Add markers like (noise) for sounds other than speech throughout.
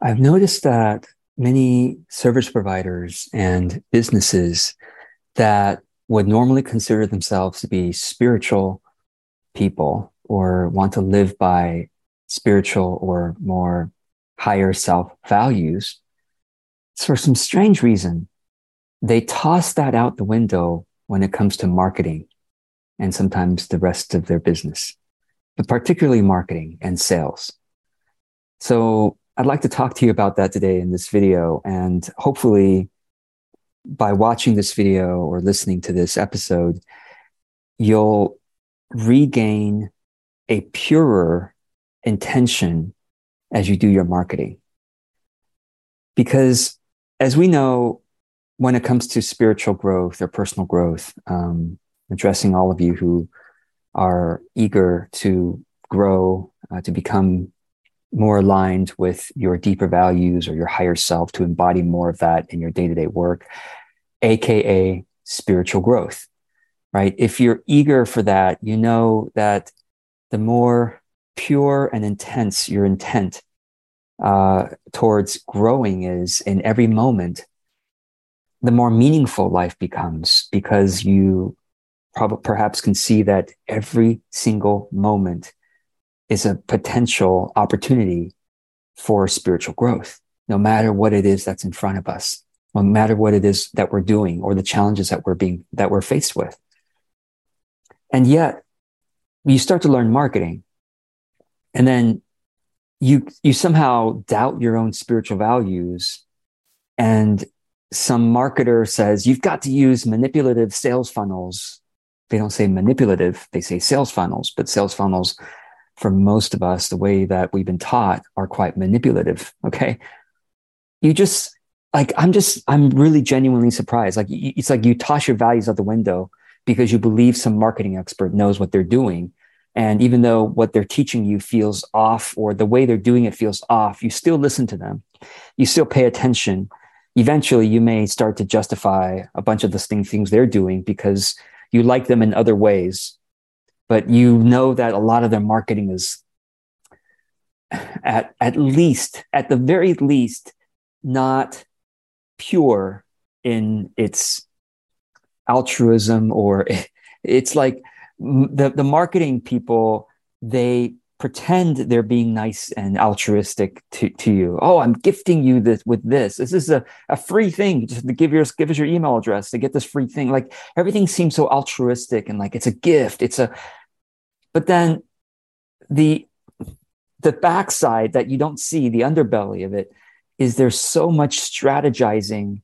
I've noticed that many service providers and businesses that would normally consider themselves to be spiritual people or want to live by spiritual or more higher self values, for some strange reason, they toss that out the window when it comes to marketing and sometimes the rest of their business, but particularly marketing and sales. So I'd like to talk to you about that today in this video. And hopefully, by watching this video or listening to this episode, you'll regain a purer intention as you do your marketing. Because as we know, when it comes to spiritual growth or personal growth, um, addressing all of you who are eager to grow, uh, to become more aligned with your deeper values or your higher self, to embody more of that in your day to day work, AKA spiritual growth, right? If you're eager for that, you know that the more pure and intense your intent uh, towards growing is in every moment, the more meaningful life becomes because you prob- perhaps can see that every single moment is a potential opportunity for spiritual growth, no matter what it is that's in front of us, no matter what it is that we're doing or the challenges that we're being, that we're faced with. And yet you start to learn marketing and then you, you somehow doubt your own spiritual values and some marketer says you've got to use manipulative sales funnels. They don't say manipulative, they say sales funnels, but sales funnels for most of us, the way that we've been taught are quite manipulative. Okay. You just like, I'm just, I'm really genuinely surprised. Like, it's like you toss your values out the window because you believe some marketing expert knows what they're doing. And even though what they're teaching you feels off or the way they're doing it feels off, you still listen to them. You still pay attention. Eventually, you may start to justify a bunch of the things they're doing because you like them in other ways but you know that a lot of their marketing is at at least at the very least not pure in its altruism or (laughs) it's like the the marketing people they pretend they're being nice and altruistic to, to you. Oh, I'm gifting you this with this. This is a, a free thing. Just to give your give us your email address to get this free thing. Like everything seems so altruistic and like it's a gift. It's a but then the the backside that you don't see, the underbelly of it, is there's so much strategizing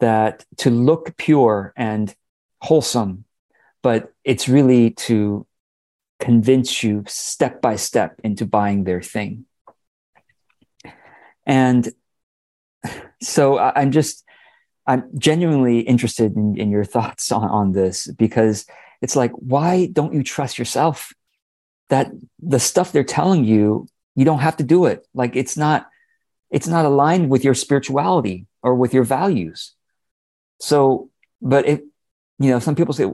that to look pure and wholesome, but it's really to convince you step by step into buying their thing. And so I'm just, I'm genuinely interested in, in your thoughts on, on this because it's like, why don't you trust yourself that the stuff they're telling you, you don't have to do it. Like it's not, it's not aligned with your spirituality or with your values. So, but it, you know, some people say,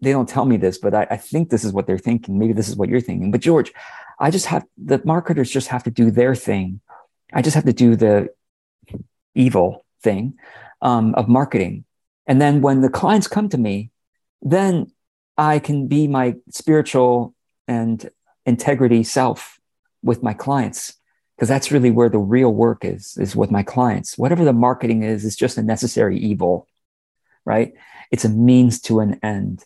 they don't tell me this, but I, I think this is what they're thinking. Maybe this is what you're thinking. But George, I just have the marketers just have to do their thing. I just have to do the evil thing um, of marketing. And then when the clients come to me, then I can be my spiritual and integrity self with my clients because that's really where the real work is is with my clients. Whatever the marketing is is just a necessary evil right? It's a means to an end.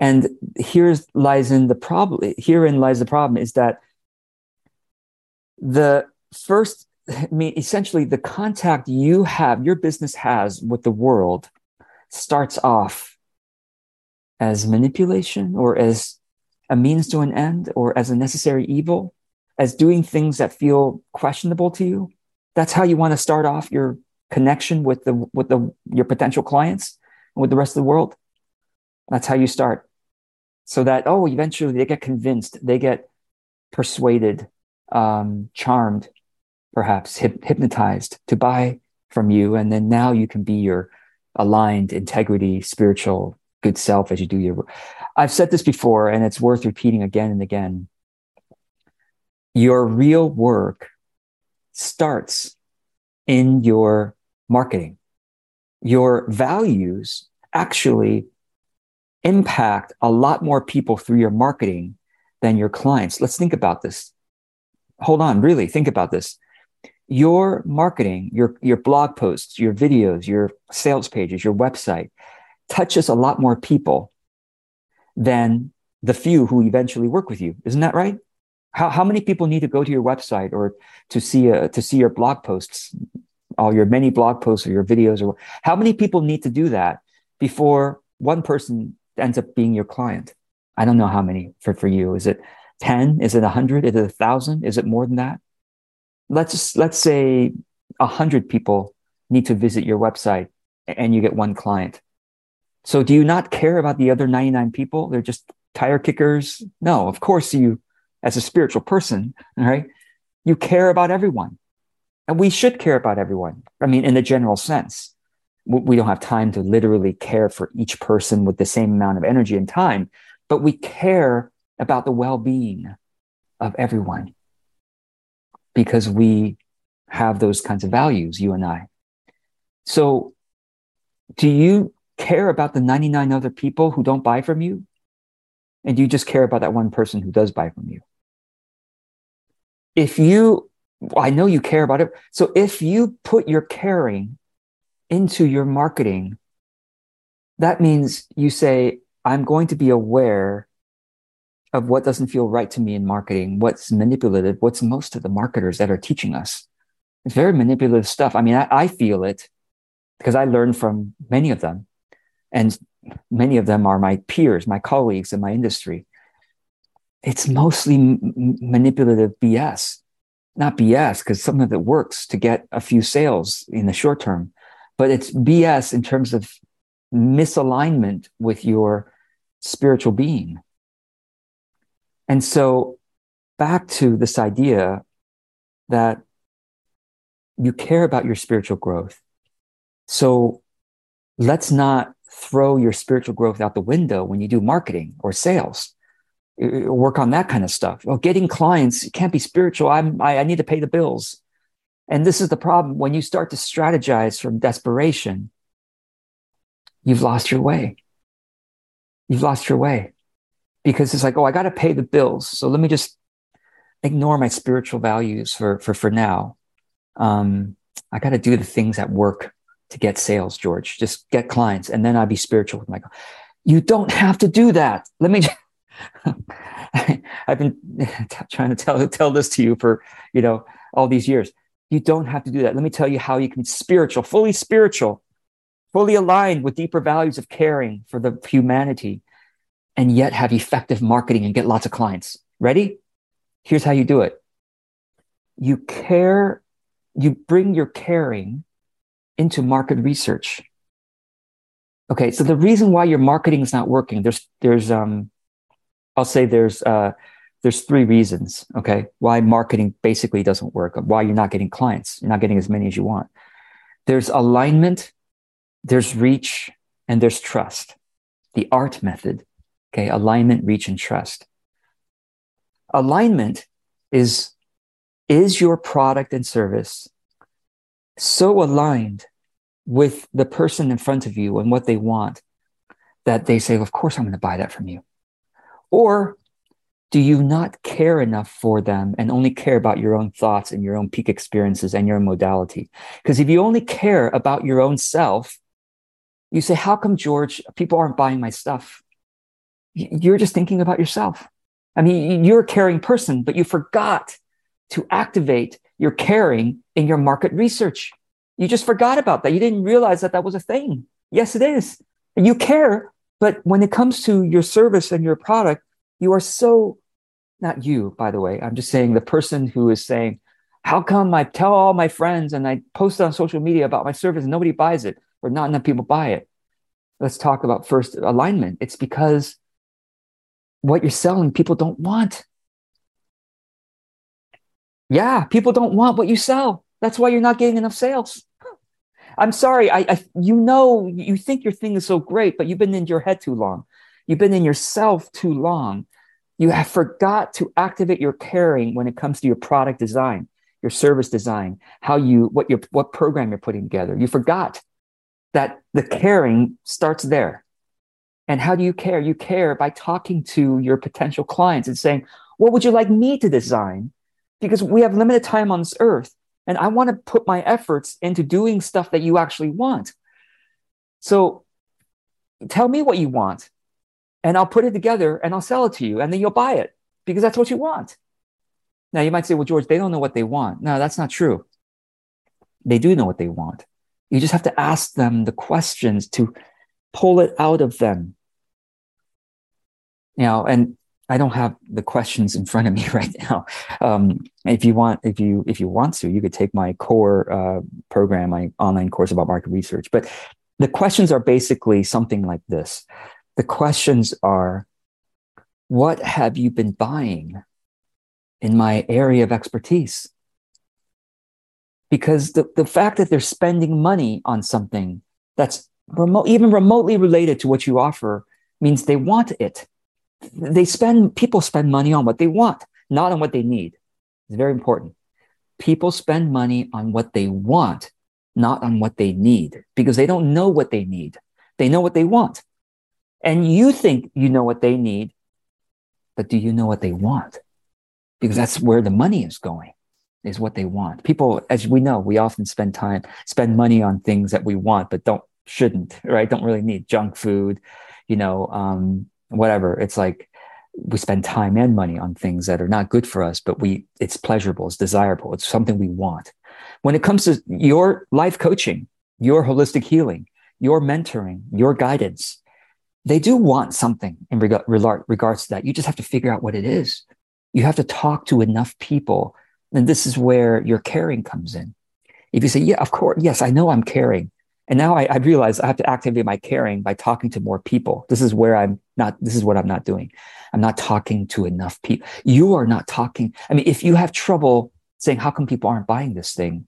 And here's lies in the problem herein lies the problem is that the first I mean essentially the contact you have your business has with the world starts off as manipulation or as a means to an end or as a necessary evil, as doing things that feel questionable to you. That's how you want to start off your connection with the with the your potential clients and with the rest of the world. That's how you start. So that oh, eventually they get convinced, they get persuaded, um, charmed, perhaps hip, hypnotized to buy from you, and then now you can be your aligned integrity, spiritual good self as you do your work. I've said this before, and it's worth repeating again and again. Your real work starts in your marketing. Your values actually impact a lot more people through your marketing than your clients. Let's think about this. Hold on, really think about this. Your marketing, your, your blog posts, your videos, your sales pages, your website touches a lot more people than the few who eventually work with you. Isn't that right? How, how many people need to go to your website or to see a, to see your blog posts, all your many blog posts or your videos or how many people need to do that before one person ends up being your client? I don't know how many for, for you. Is it 10? Is it 100? Is it 1,000? Is it more than that? Let's, let's say 100 people need to visit your website and you get one client. So do you not care about the other 99 people? They're just tire kickers. No, of course you, as a spiritual person, right? You care about everyone. And we should care about everyone. I mean, in the general sense, we don't have time to literally care for each person with the same amount of energy and time, but we care about the well being of everyone because we have those kinds of values, you and I. So, do you care about the 99 other people who don't buy from you? And you just care about that one person who does buy from you? If you, I know you care about it. So, if you put your caring into your marketing, that means you say, I'm going to be aware of what doesn't feel right to me in marketing, what's manipulative, what's most of the marketers that are teaching us. It's very manipulative stuff. I mean, I, I feel it because I learned from many of them. And many of them are my peers, my colleagues in my industry. It's mostly m- manipulative BS, not BS, because some of it works to get a few sales in the short term, but it's BS in terms of misalignment with your spiritual being. And so, back to this idea that you care about your spiritual growth. So, let's not throw your spiritual growth out the window when you do marketing or sales. Work on that kind of stuff. Well, getting clients can't be spiritual. I'm, I, I need to pay the bills. And this is the problem. When you start to strategize from desperation, you've lost your way. You've lost your way because it's like, oh, I got to pay the bills. So let me just ignore my spiritual values for, for, for now. Um, I got to do the things that work to get sales, George. Just get clients, and then I'd be spiritual with Michael. You don't have to do that. Let me. (laughs) I've been (laughs) trying to tell tell this to you for you know all these years. You don't have to do that. Let me tell you how you can be spiritual, fully spiritual, fully aligned with deeper values of caring for the humanity, and yet have effective marketing and get lots of clients. Ready? Here's how you do it. You care. You bring your caring into market research. Okay, so the reason why your marketing is not working, there's there's um I'll say there's uh there's three reasons, okay, why marketing basically doesn't work, why you're not getting clients, you're not getting as many as you want. There's alignment, there's reach, and there's trust. The ART method, okay, alignment, reach, and trust. Alignment is is your product and service so aligned with the person in front of you and what they want that they say, Of course, I'm going to buy that from you? Or do you not care enough for them and only care about your own thoughts and your own peak experiences and your own modality? Because if you only care about your own self, you say, How come, George, people aren't buying my stuff? You're just thinking about yourself. I mean, you're a caring person, but you forgot to activate your caring in your market research. You just forgot about that. You didn't realize that that was a thing. Yes, it is. You care, but when it comes to your service and your product, you are so not you, by the way. I'm just saying the person who is saying, How come I tell all my friends and I post on social media about my service and nobody buys it or not enough people buy it? Let's talk about first alignment. It's because what you're selling, people don't want. Yeah, people don't want what you sell. That's why you're not getting enough sales. I'm sorry. I, I, you know, you think your thing is so great, but you've been in your head too long. You've been in yourself too long. You have forgot to activate your caring when it comes to your product design. your service design, how you what your what program you're putting together. You forgot that the caring starts there. And how do you care? You care by talking to your potential clients and saying, "What would you like me to design?" Because we have limited time on this earth, and I want to put my efforts into doing stuff that you actually want. So tell me what you want and I'll put it together and I'll sell it to you and then you'll buy it because that's what you want. Now you might say, well, George, they don't know what they want. No, that's not true. They do know what they want. You just have to ask them the questions to pull it out of them. You know, and I don't have the questions in front of me (laughs) right now. Um, if you want, if you if you want to, you could take my core uh, program, my online course about market research. But the questions are basically something like this the questions are what have you been buying in my area of expertise? Because the, the fact that they're spending money on something that's remote, even remotely related to what you offer means they want it. They spend, people spend money on what they want, not on what they need. It's very important. People spend money on what they want, not on what they need, because they don't know what they need. They know what they want. And you think you know what they need, but do you know what they want? Because that's where the money is going, is what they want. People, as we know, we often spend time, spend money on things that we want, but don't, shouldn't, right? Don't really need junk food, you know, um, whatever. It's like we spend time and money on things that are not good for us, but we, it's pleasurable, it's desirable, it's something we want. When it comes to your life coaching, your holistic healing, your mentoring, your guidance, they do want something in reg- regards to that. You just have to figure out what it is. You have to talk to enough people. And this is where your caring comes in. If you say, yeah, of course, yes, I know I'm caring. And now I, I realize I have to activate my caring by talking to more people. This is where I'm not, this is what I'm not doing. I'm not talking to enough people. You are not talking. I mean, if you have trouble saying, how come people aren't buying this thing?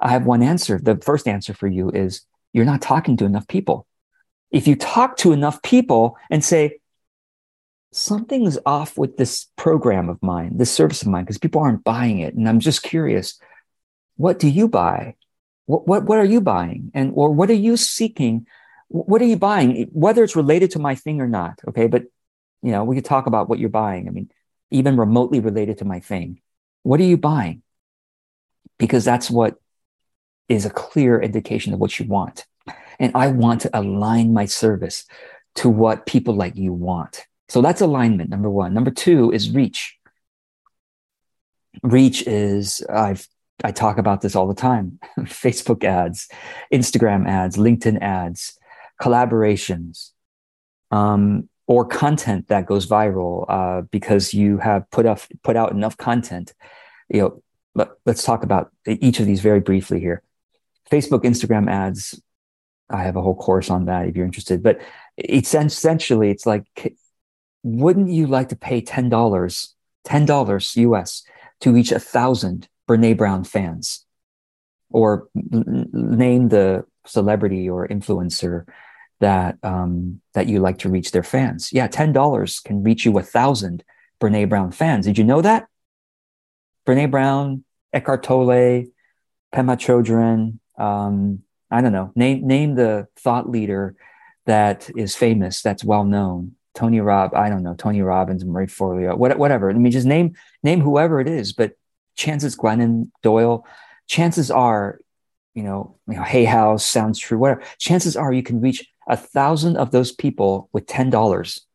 I have one answer. The first answer for you is you're not talking to enough people if you talk to enough people and say, something's off with this program of mine, this service of mine, because people aren't buying it. And I'm just curious, what do you buy? What, what, what are you buying? And, or what are you seeking? What are you buying? Whether it's related to my thing or not. Okay. But, you know, we could talk about what you're buying. I mean, even remotely related to my thing. What are you buying? Because that's what is a clear indication of what you want. And I want to align my service to what people like you want. So that's alignment, number one. Number two is reach. Reach is, I've, I talk about this all the time (laughs) Facebook ads, Instagram ads, LinkedIn ads, collaborations, um, or content that goes viral uh, because you have put up put out enough content. You know, let, let's talk about each of these very briefly here. Facebook, Instagram ads I have a whole course on that if you're interested. But it's essentially, it's like, wouldn't you like to pay $10, $10 US to reach a thousand Brene Brown fans? Or name the celebrity or influencer that um, that you like to reach their fans. Yeah, ten dollars can reach you a thousand Brene Brown fans. Did you know that? Brene Brown, Eckhart Tolle, Pema Chodron, um, I don't know, name name the thought leader that is famous, that's well known. Tony Rob, I don't know, Tony Robbins, Marie Forleo, what, whatever. I mean, just name name whoever it is, but chances Glennon Doyle, chances are, you know, you know, Hay House sounds true, whatever. Chances are you can reach a thousand of those people with ten dollars.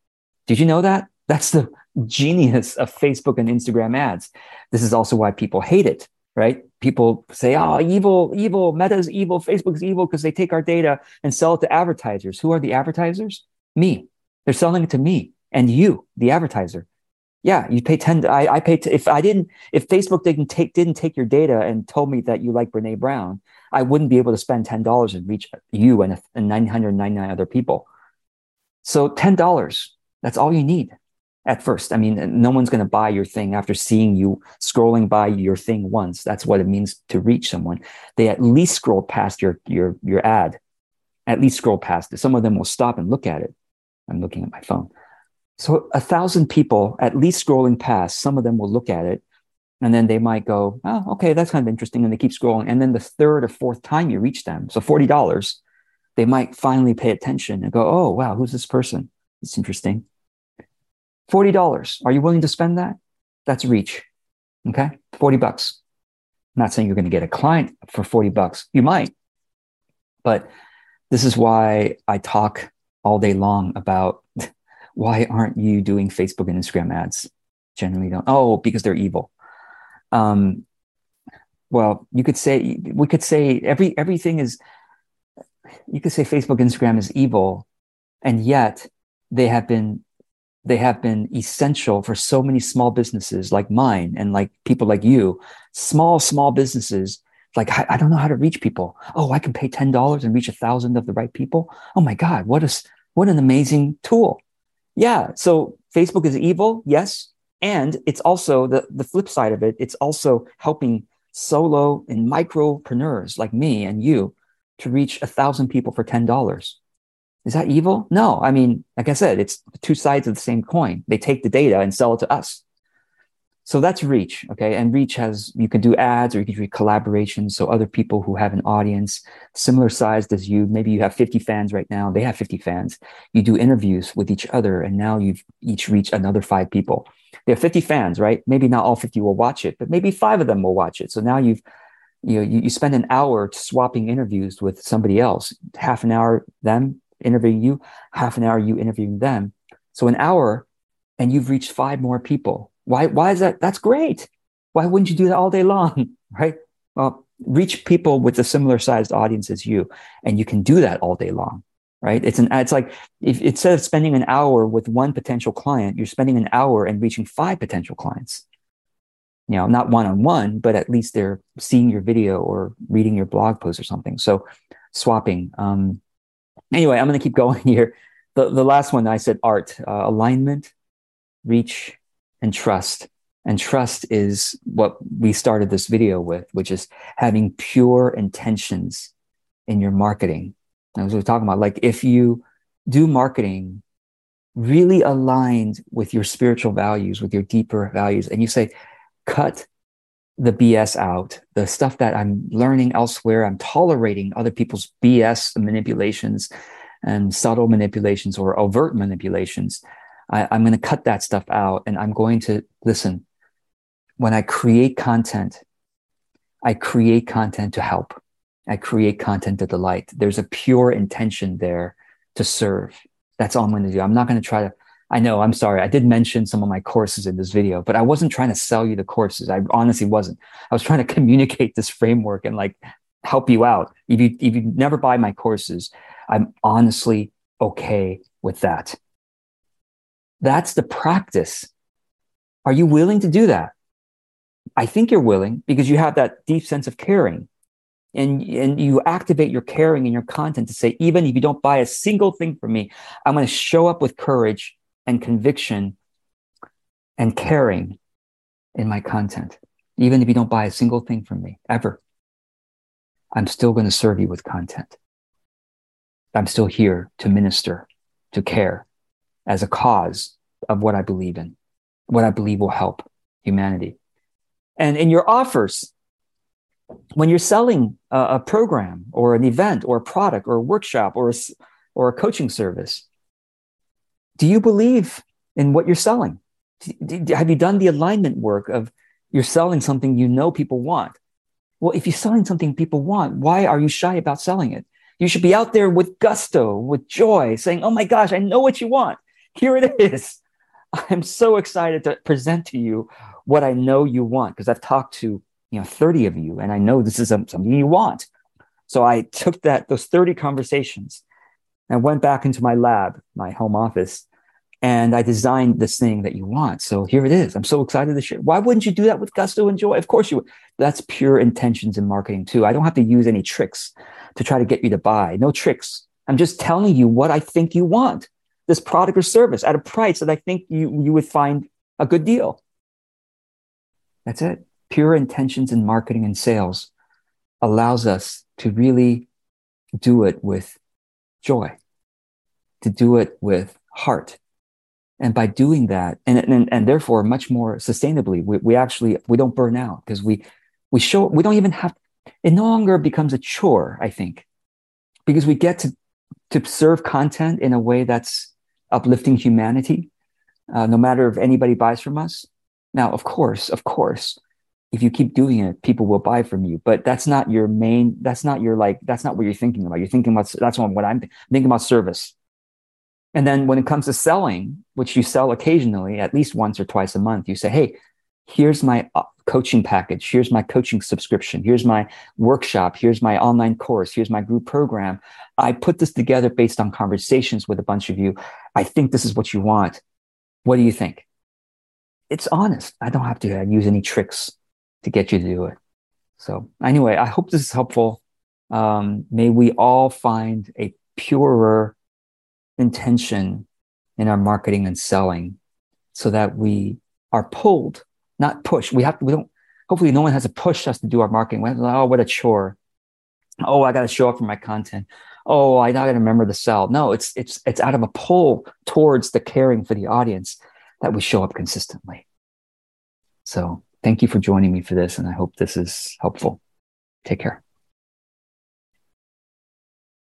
Did you know that? That's the genius of Facebook and Instagram ads. This is also why people hate it right? People say, oh, evil, evil, Meta's evil, Facebook's evil because they take our data and sell it to advertisers. Who are the advertisers? Me. They're selling it to me and you, the advertiser. Yeah, you pay 10. I, I pay, t- if I didn't, if Facebook didn't take, didn't take your data and told me that you like Brene Brown, I wouldn't be able to spend $10 and reach you and, and 999 other people. So $10, that's all you need at first. I mean, no one's going to buy your thing after seeing you scrolling by your thing once. That's what it means to reach someone. They at least scroll past your your your ad, at least scroll past it. Some of them will stop and look at it. I'm looking at my phone. So a thousand people at least scrolling past. Some of them will look at it. And then they might go, oh, okay, that's kind of interesting. And they keep scrolling. And then the third or fourth time you reach them, so $40, they might finally pay attention and go, oh, wow, who's this person? It's interesting. $40. Are you willing to spend that? That's reach. Okay. 40 bucks. I'm not saying you're going to get a client for 40 bucks. You might. But this is why I talk all day long about why aren't you doing Facebook and Instagram ads? Generally don't. Oh, because they're evil. Um, well, you could say we could say every everything is. You could say Facebook, Instagram is evil, and yet they have been they have been essential for so many small businesses like mine and like people like you, small, small businesses. Like, I, I don't know how to reach people. Oh, I can pay $10 and reach a thousand of the right people. Oh my God, what is, what an amazing tool. Yeah. So Facebook is evil. Yes. And it's also the, the flip side of it. It's also helping solo and micropreneurs like me and you to reach a thousand people for $10. Is that evil? No. I mean, like I said, it's two sides of the same coin. They take the data and sell it to us. So that's reach. Okay. And reach has, you can do ads or you can do collaborations. So other people who have an audience similar sized as you, maybe you have 50 fans right now. They have 50 fans. You do interviews with each other and now you've each reached another five people. They have 50 fans, right? Maybe not all 50 will watch it, but maybe five of them will watch it. So now you've, you know, you, you spend an hour swapping interviews with somebody else, half an hour them, interviewing you, half an hour you interviewing them. So an hour and you've reached five more people. Why, why is that? That's great. Why wouldn't you do that all day long? (laughs) Right? Well, reach people with a similar sized audience as you, and you can do that all day long. Right? It's an it's like if instead of spending an hour with one potential client, you're spending an hour and reaching five potential clients. You know, not one on one, but at least they're seeing your video or reading your blog post or something. So swapping. Um, Anyway, I'm going to keep (laughs) going here. The, the last one I said art, uh, alignment, reach, and trust. And trust is what we started this video with, which is having pure intentions in your marketing. As we are talking about, like if you do marketing really aligned with your spiritual values, with your deeper values, and you say, cut the BS out, the stuff that I'm learning elsewhere. I'm tolerating other people's BS manipulations and subtle manipulations or overt manipulations. I, I'm going to cut that stuff out and I'm going to listen. When I create content, I create content to help. I create content to delight. There's a pure intention there to serve. That's all I'm going to do. I'm not going to try to I know, I'm sorry. I did mention some of my courses in this video, but I wasn't trying to sell you the courses. I honestly wasn't. I was trying to (laughs) communicate this framework and like help you out. If you if you never buy my courses, I'm honestly okay with that. That's the practice. Are you willing to do that? I think you're willing because you have that deep sense of caring. And, and you activate your caring in your content to say, even if you don't buy a single thing from me, I'm going to show up with courage and conviction and caring in my content. Even if you don't buy a single thing from me ever, I'm still going to serve you with content. I'm still here to minister, to care as a cause of what I believe in, what I believe will help humanity. And in your offers, when you're selling a, a program or an event or a product or a workshop or a, or a coaching service, do you believe in what you're selling? Have you done the alignment work of you're selling something you know people want? Well, if you're selling something people want, why are you shy about selling it? You should be out there with gusto, with joy, saying, Oh my gosh, I know what you want. Here it is. I'm so excited to present to you what I know you want because I've talked to you know 30 of you and I know this is something you want. So I took that those 30 conversations and went back into my lab, my home office, and I designed this thing that you want. So here it is. I'm so excited to share. Why wouldn't you do that with gusto and joy? Of course you would. That's pure intentions in marketing too. I don't have to use any tricks to try to get you to buy. No tricks. I'm just telling you what I think you want. This product or service at a price that I think you, you would find a good deal. That's it. Pure intentions in marketing and sales allows us to really do it with joy, to do it with heart, And by doing that, and, and, and therefore much more sustainably, we, we actually, we don't burn out because we, we show, we don't even have, it no longer becomes a chore, I think, because we get to, to serve content in a way that's uplifting humanity, uh, no matter if anybody buys from us. Now, of course, of course, if you keep doing it, people will buy from you. But that's not your main. That's not your like. That's not what you're thinking about. You're thinking about. That's what I'm thinking about service. And then when it comes to selling, which you sell occasionally, at least once or twice a month, you say, "Hey, here's my uh, coaching package. Here's my coaching subscription. Here's my workshop. Here's my online course. Here's my group program. I put this together based on conversations with a bunch of you. I think this is what you want. What do you think?" It's honest. I don't have to use any tricks to get you to do it. So anyway, I hope this is helpful. Um, may we all find a purer intention in our marketing and selling so that we are pulled, not push. We have, we don't, hopefully no one has to push us to do our marketing. Have oh, what a chore. Oh, I got to show up for my content. Oh, I got to remember to sell. No, it's, it's, it's out of a pull towards the caring for the audience that we show up consistently. So thank you for joining me for this. And I hope this is helpful. Take care.